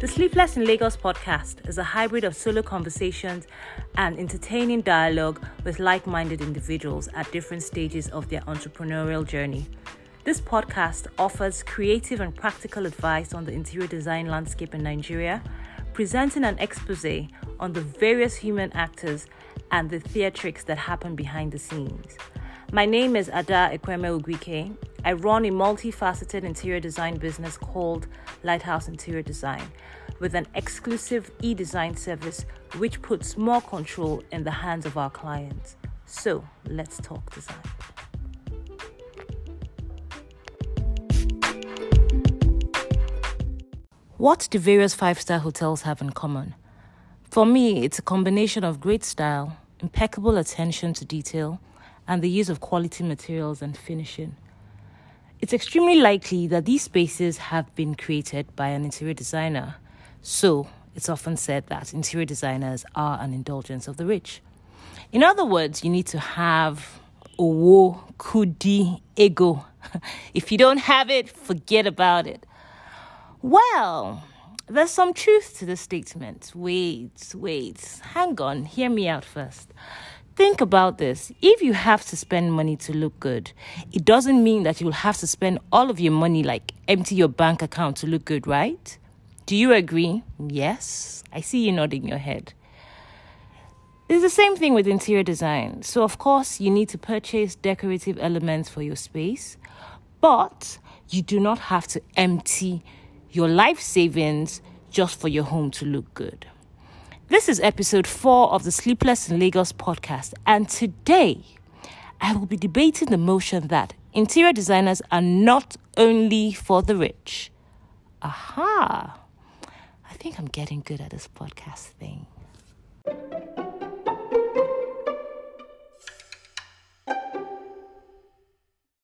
The Sleepless in Lagos podcast is a hybrid of solo conversations and entertaining dialogue with like minded individuals at different stages of their entrepreneurial journey. This podcast offers creative and practical advice on the interior design landscape in Nigeria, presenting an expose on the various human actors and the theatrics that happen behind the scenes. My name is Ada Ekweme Ugwike. I run a multifaceted interior design business called Lighthouse Interior Design with an exclusive e design service which puts more control in the hands of our clients. So, let's talk design. What do various five star hotels have in common? For me, it's a combination of great style, impeccable attention to detail, and the use of quality materials and finishing. It's extremely likely that these spaces have been created by an interior designer, so it's often said that interior designers are an indulgence of the rich. In other words, you need to have owo, kudi, ego. if you don't have it, forget about it. Well, there's some truth to this statement. Wait, wait, hang on, hear me out first. Think about this. If you have to spend money to look good, it doesn't mean that you'll have to spend all of your money, like empty your bank account to look good, right? Do you agree? Yes. I see you nodding your head. It's the same thing with interior design. So, of course, you need to purchase decorative elements for your space, but you do not have to empty your life savings just for your home to look good. This is episode four of the Sleepless in Lagos podcast, and today I will be debating the motion that interior designers are not only for the rich. Aha! I think I'm getting good at this podcast thing.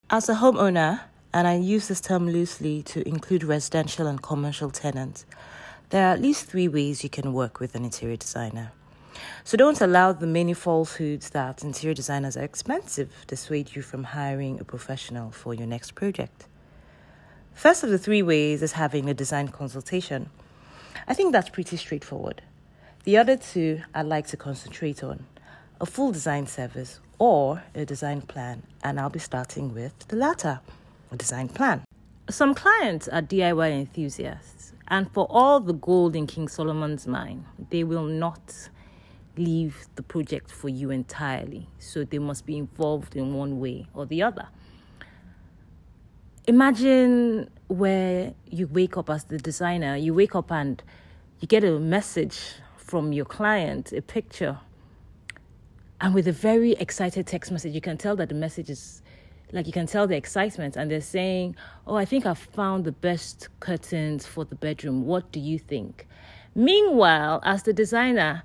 As a homeowner, and I use this term loosely to include residential and commercial tenants, there are at least three ways you can work with an interior designer. So don't allow the many falsehoods that interior designers are expensive to dissuade you from hiring a professional for your next project. First of the three ways is having a design consultation. I think that's pretty straightforward. The other two I'd like to concentrate on a full design service or a design plan, and I'll be starting with the latter a design plan. Some clients are DIY enthusiasts, and for all the gold in King Solomon's mine, they will not leave the project for you entirely. So they must be involved in one way or the other. Imagine where you wake up as the designer, you wake up and you get a message from your client, a picture, and with a very excited text message, you can tell that the message is like you can tell the excitement and they're saying oh i think i've found the best curtains for the bedroom. What do you think? Meanwhile as the designer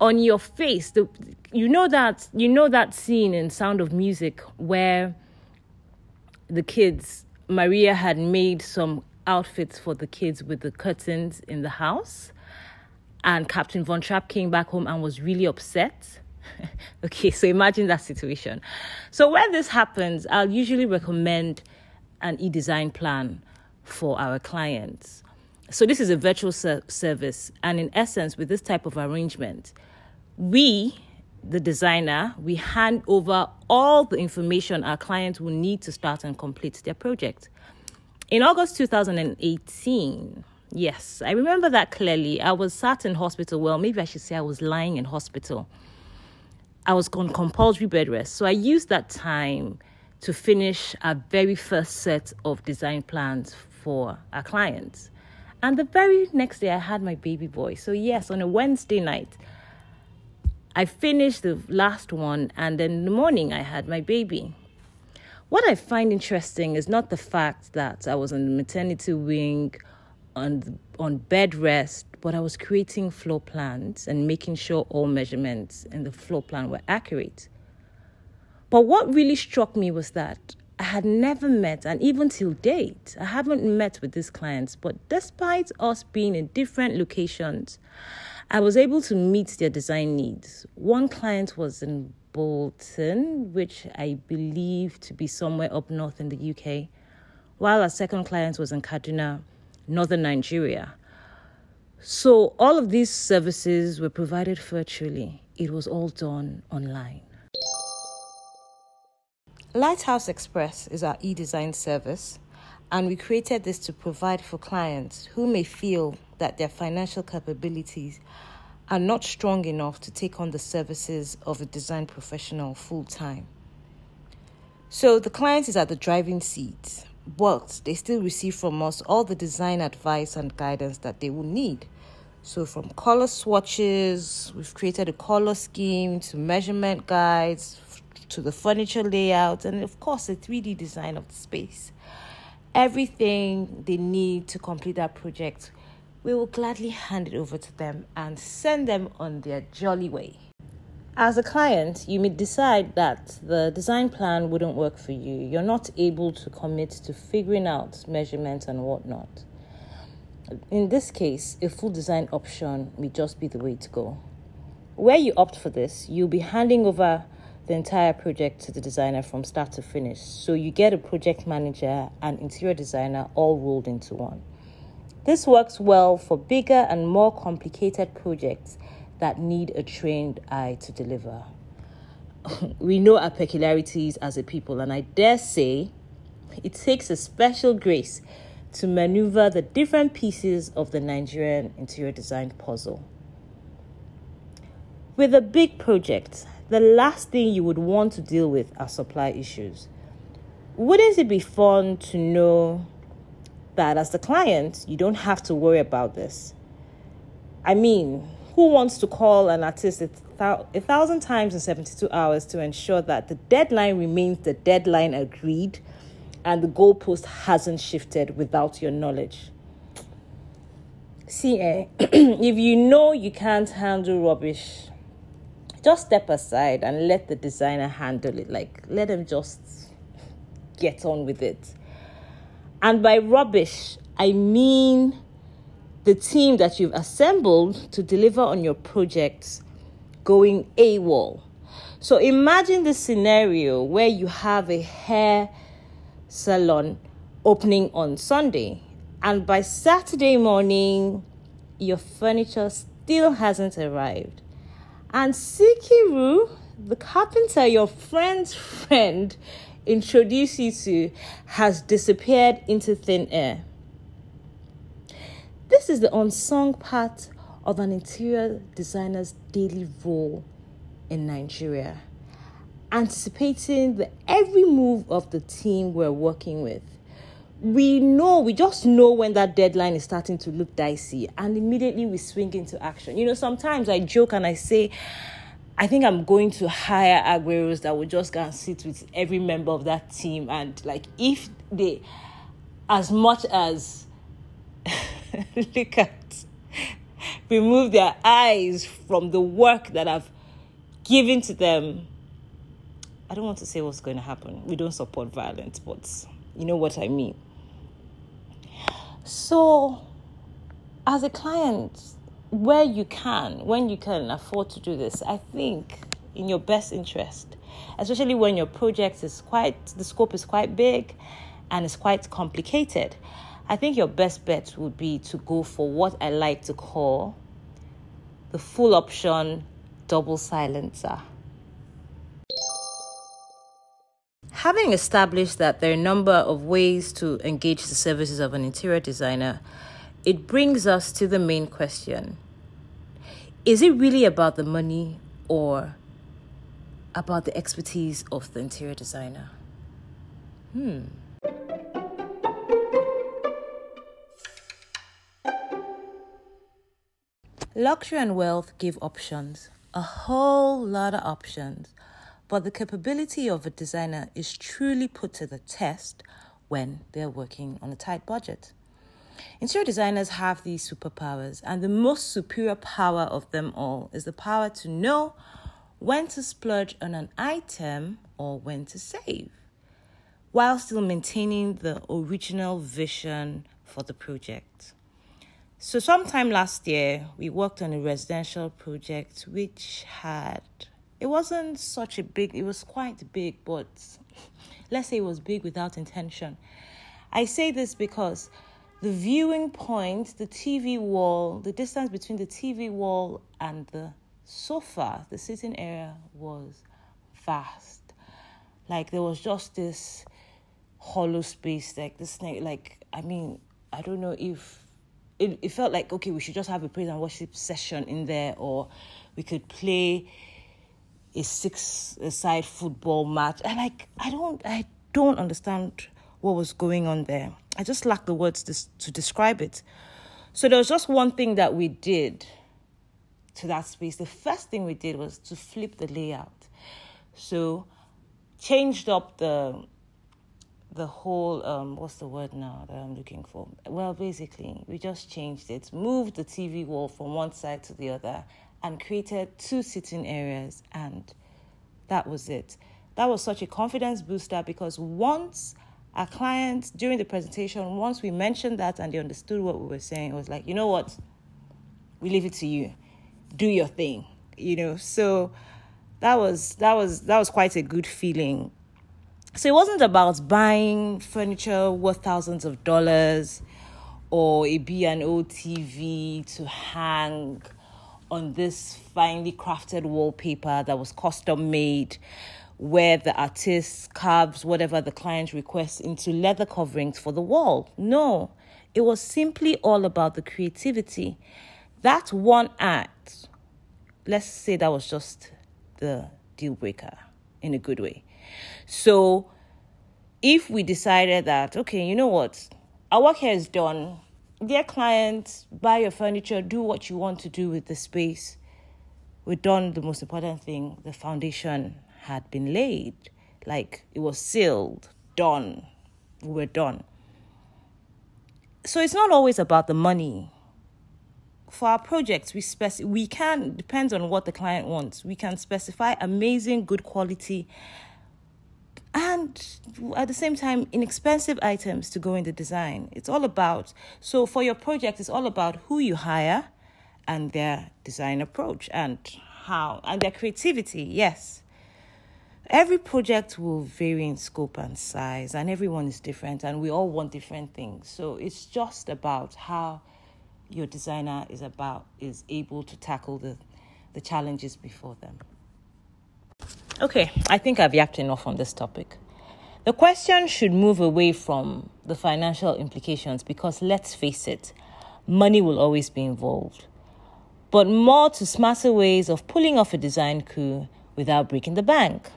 on your face the you know that you know that scene in sound of music where the kids maria had made some outfits for the kids with the curtains in the house and captain von trapp came back home and was really upset okay, so imagine that situation. So when this happens, I'll usually recommend an e-design plan for our clients. So this is a virtual ser- service, and in essence, with this type of arrangement, we, the designer, we hand over all the information our clients will need to start and complete their project. In August 2018, yes, I remember that clearly. I was sat in hospital. Well, maybe I should say I was lying in hospital I was on compulsory bed rest. So I used that time to finish our very first set of design plans for our clients. And the very next day, I had my baby boy. So, yes, on a Wednesday night, I finished the last one, and then in the morning, I had my baby. What I find interesting is not the fact that I was on the maternity wing on on bed rest, but I was creating floor plans and making sure all measurements in the floor plan were accurate. But what really struck me was that I had never met, and even till date, I haven't met with these clients. But despite us being in different locations, I was able to meet their design needs. One client was in Bolton, which I believe to be somewhere up north in the UK, while our second client was in Kaduna northern Nigeria. So, all of these services were provided virtually, it was all done online. Lighthouse Express is our e design service, and we created this to provide for clients who may feel that their financial capabilities are not strong enough to take on the services of a design professional full time. So the client is at the driving seat, but they still receive from us all the design advice and guidance that they will need. So, from color swatches, we've created a color scheme to measurement guides to the furniture layout, and of course, the 3D design of the space. Everything they need to complete that project, we will gladly hand it over to them and send them on their jolly way. As a client, you may decide that the design plan wouldn't work for you. You're not able to commit to figuring out measurements and whatnot. In this case, a full design option may just be the way to go. Where you opt for this, you'll be handing over the entire project to the designer from start to finish. So you get a project manager and interior designer all rolled into one. This works well for bigger and more complicated projects that need a trained eye to deliver. we know our peculiarities as a people, and I dare say it takes a special grace to maneuver the different pieces of the Nigerian interior design puzzle. With a big project, the last thing you would want to deal with are supply issues. Wouldn't it be fun to know that as the client, you don't have to worry about this? I mean, who wants to call an artist a, th- a thousand times in 72 hours to ensure that the deadline remains the deadline agreed and the goalpost hasn't shifted without your knowledge? See, eh, if you know you can't handle rubbish, just step aside and let the designer handle it. Like, let them just get on with it. And by rubbish, I mean the team that you've assembled to deliver on your projects going AWOL. So imagine the scenario where you have a hair salon opening on Sunday, and by Saturday morning, your furniture still hasn't arrived. And Sikiru, the carpenter, your friend's friend, introduced you to, has disappeared into thin air. This is the unsung part of an interior designer's daily role in Nigeria, anticipating the every move of the team we're working with. We know, we just know when that deadline is starting to look dicey, and immediately we swing into action. You know, sometimes I joke and I say, I think I'm going to hire agberos that will just go and sit with every member of that team, and like if they, as much as look at remove their eyes from the work that I've given to them. I don't want to say what's going to happen. We don't support violence, but you know what I mean. So, as a client, where you can, when you can afford to do this, I think in your best interest, especially when your project is quite, the scope is quite big and it's quite complicated. I think your best bet would be to go for what I like to call the full option double silencer. Having established that there are a number of ways to engage the services of an interior designer, it brings us to the main question Is it really about the money or about the expertise of the interior designer? Hmm. Luxury and wealth give options, a whole lot of options, but the capability of a designer is truly put to the test when they're working on a tight budget. Interior designers have these superpowers, and the most superior power of them all is the power to know when to splurge on an item or when to save, while still maintaining the original vision for the project. So, sometime last year, we worked on a residential project which had, it wasn't such a big, it was quite big, but let's say it was big without intention. I say this because the viewing point, the TV wall, the distance between the TV wall and the sofa, the sitting area was vast. Like there was just this hollow space, like this like I mean, I don't know if it, it felt like okay, we should just have a praise and worship session in there, or we could play a six side football match. And like I don't I don't understand what was going on there. I just lack the words to, to describe it. So there was just one thing that we did to that space. The first thing we did was to flip the layout. So changed up the the whole um what's the word now that I'm looking for? Well, basically, we just changed it, moved the TV wall from one side to the other and created two sitting areas and that was it. That was such a confidence booster because once our clients during the presentation, once we mentioned that and they understood what we were saying, it was like, you know what? We leave it to you. Do your thing. You know, so that was that was that was quite a good feeling so it wasn't about buying furniture worth thousands of dollars or a B&O TV to hang on this finely crafted wallpaper that was custom made where the artist carves whatever the client requests into leather coverings for the wall. No, it was simply all about the creativity. That one act, let's say that was just the deal breaker in a good way. So if we decided that, okay, you know what, our work here is done, dear client, buy your furniture, do what you want to do with the space. We've done the most important thing, the foundation had been laid. Like it was sealed, done. We were done. So it's not always about the money. For our projects, we spec- we can depends on what the client wants. We can specify amazing, good quality and at the same time inexpensive items to go in the design. It's all about so for your project it's all about who you hire and their design approach and how and their creativity yes. Every project will vary in scope and size and everyone is different and we all want different things. So it's just about how your designer is about is able to tackle the the challenges before them Okay, I think I've yapped enough on this topic. The question should move away from the financial implications because let's face it, money will always be involved, but more to smarter ways of pulling off a design coup without breaking the bank.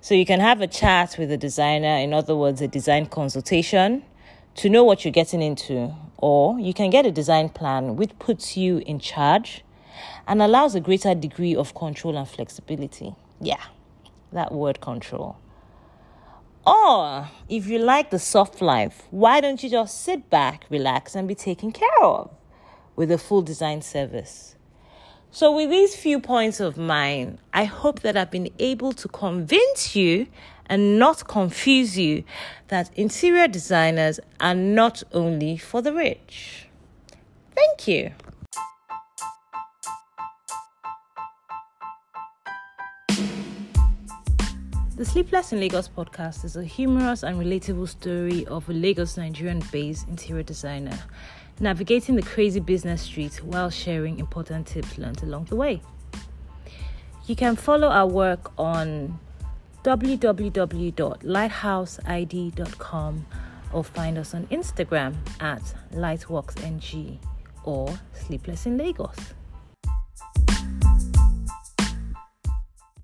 So you can have a chat with a designer, in other words, a design consultation, to know what you're getting into, or you can get a design plan which puts you in charge and allows a greater degree of control and flexibility. Yeah, that word control. Or if you like the soft life, why don't you just sit back, relax, and be taken care of with a full design service? So, with these few points of mine, I hope that I've been able to convince you and not confuse you that interior designers are not only for the rich. Thank you. The Sleepless in Lagos podcast is a humorous and relatable story of a Lagos Nigerian based interior designer navigating the crazy business streets while sharing important tips learned along the way. You can follow our work on www.lighthouseid.com or find us on Instagram at lightworksng or Sleepless in Lagos.